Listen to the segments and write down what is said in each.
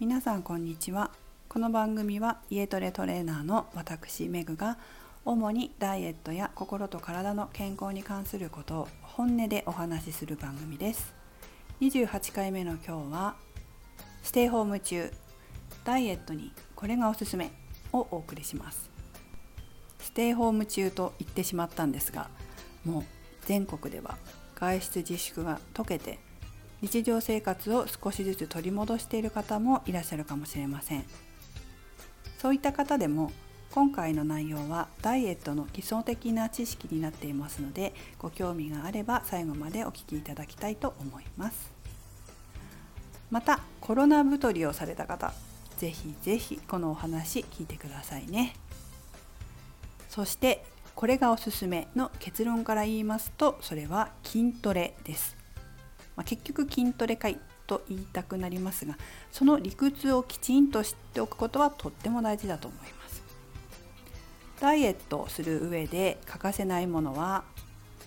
皆さんこんにちは。この番組は家トレトレーナーの私メグが主にダイエットや心と体の健康に関することを本音でお話しする番組です。28回目の今日はステイホーム中ダイエットにこれがおすすめをお送りします。ステイホーム中と言ってしまったんですがもう全国では外出自粛が解けて日常生活を少しずつ取り戻している方もいらっしゃるかもしれません。そういった方でも今回の内容はダイエットの基礎的な知識になっていますのでご興味があれば最後までお聞きいただきたいと思います。またコロナ太りをされた方ぜひぜひこのお話聞いてくださいね。そしてこれがおすすめの結論から言いますとそれは筋トレです。まあ、結局筋トレかいと言いたくなりますがその理屈をきちんと知っておくことはとっても大事だと思います。ダイエットをする上で欠かせないものは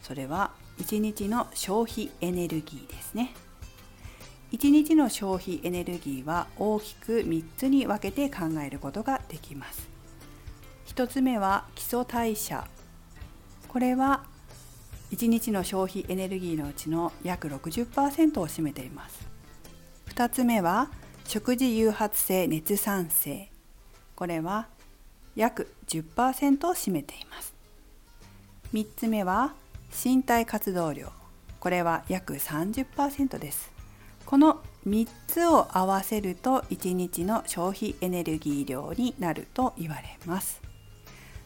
それは1日の消費エネルギーですね。1日の消費エネルギーは大きく3つに分けて考えることができます。1つ目は基礎代謝。これは1日の消費エネルギーのうちの約60%を占めています。2つ目は食事誘発性熱産生。これは約10%を占めています。3つ目は身体活動量。これは約30%です。この3つを合わせると1日の消費エネルギー量になると言われます。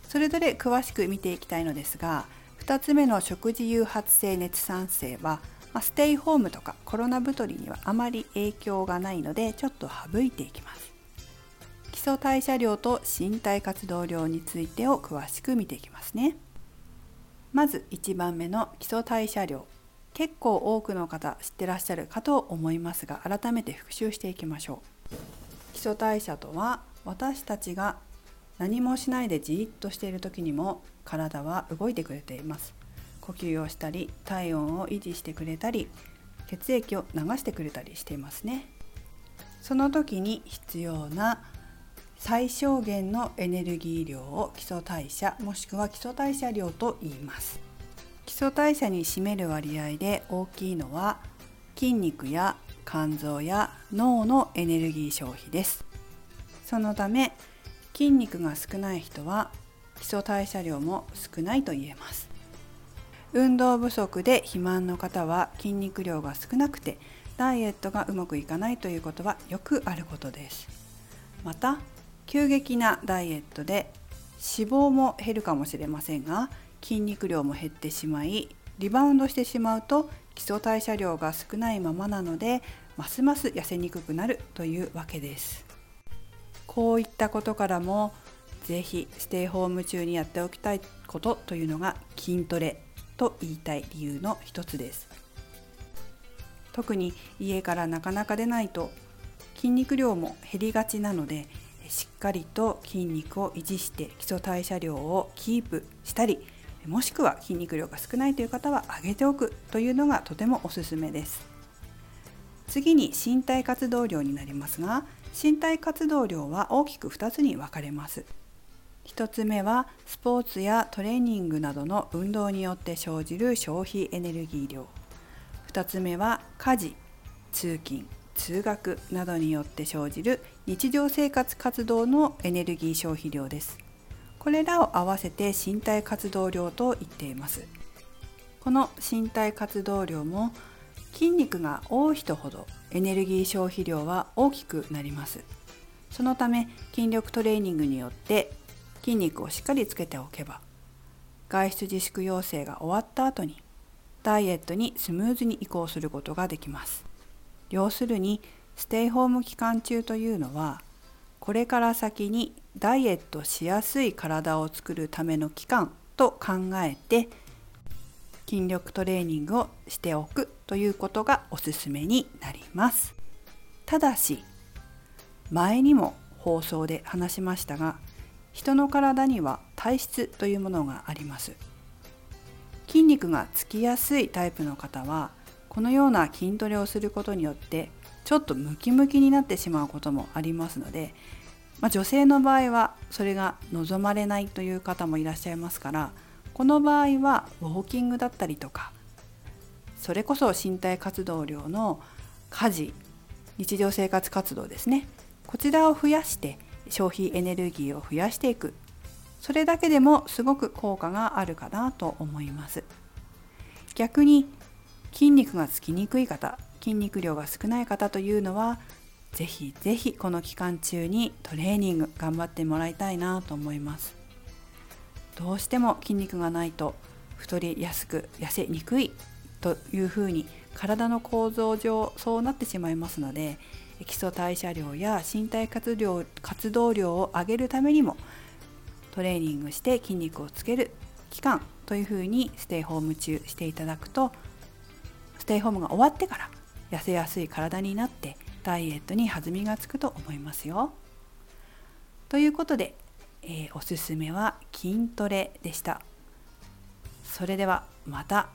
それぞれ詳しく見ていきたいのですが2つ目の食事誘発性熱産生は、まあ、ステイホームとかコロナ太りにはあまり影響がないのでちょっと省いていきます。基礎代謝量と身体活動量についてを詳しく見ていきますね。まず1番目の基礎代謝量。結構多くの方知ってらっしゃるかと思いますが改めて復習していきましょう。基礎代謝とは私たちが何もしないでじっとしている時にも体は動いてくれています。呼吸をしたり体温を維持してくれたり血液を流してくれたりしていますね。その時に必要な最小限のエネルギー量を基礎代謝もしくは基礎代謝量と言います。基礎代謝に占める割合で大きいのは筋肉や肝臓や脳のエネルギー消費です。そのため筋肉が少ない人は基礎代謝量も少ないと言えます。運動不足で肥満の方は筋肉量が少なくてダイエットがうまくいかないということはよくあることです。また急激なダイエットで脂肪も減るかもしれませんが筋肉量も減ってしまいリバウンドしてしまうと基礎代謝量が少ないままなのでますます痩せにくくなるというわけです。こういったことからもぜひステイホーム中にやっておきたいことというのが筋トレと言いたい理由の一つです特に家からなかなか出ないと筋肉量も減りがちなのでしっかりと筋肉を維持して基礎代謝量をキープしたりもしくは筋肉量が少ないという方は上げておくというのがとてもおすすめです。次に身体活動量になりますが身体活動量は大きく2つに分かれます。1つ目はスポーツやトレーニングなどの運動によって生じる消費エネルギー量。2つ目は家事通勤通学などによって生じる日常生活活動のエネルギー消費量です。これらを合わせて身体活動量と言っています。この身体活動量も筋肉が多い人ほどエネルギー消費量は大きくなります。そのため筋力トレーニングによって筋肉をしっかりつけておけば外出自粛要請が終わった後にダイエットにスムーズに移行することができます。要するにステイホーム期間中というのはこれから先にダイエットしやすい体を作るための期間と考えて筋力トレーニングをしておくということがおすすめになります。ただし前にも放送で話しましたが人の体には体質というものがあります。筋肉がつきやすいタイプの方はこのような筋トレをすることによってちょっとムキムキになってしまうこともありますので、まあ、女性の場合はそれが望まれないという方もいらっしゃいますからこの場合はウォーキングだったりとかそれこそ身体活動量の家事日常生活活動ですね。こちらを増やして消費エネルギーを増やしていく。それだけでもすごく効果があるかなと思います。逆に筋肉がつきにくい方筋肉量が少ない方というのはぜひぜひこの期間中にトレーニング頑張ってもらいたいなと思います。どうしても筋肉がないと太りやすく痩せにくいというふうに体の構造上そうなってしまいますので基礎代謝量や身体活量活動量を上げるためにもトレーニングして筋肉をつける期間というふうにステイホーム中していただくとステイホームが終わってから痩せやすい体になってダイエットに弾みがつくと思いますよ。ということで、えー、おすすめは筋トレでした。それではまた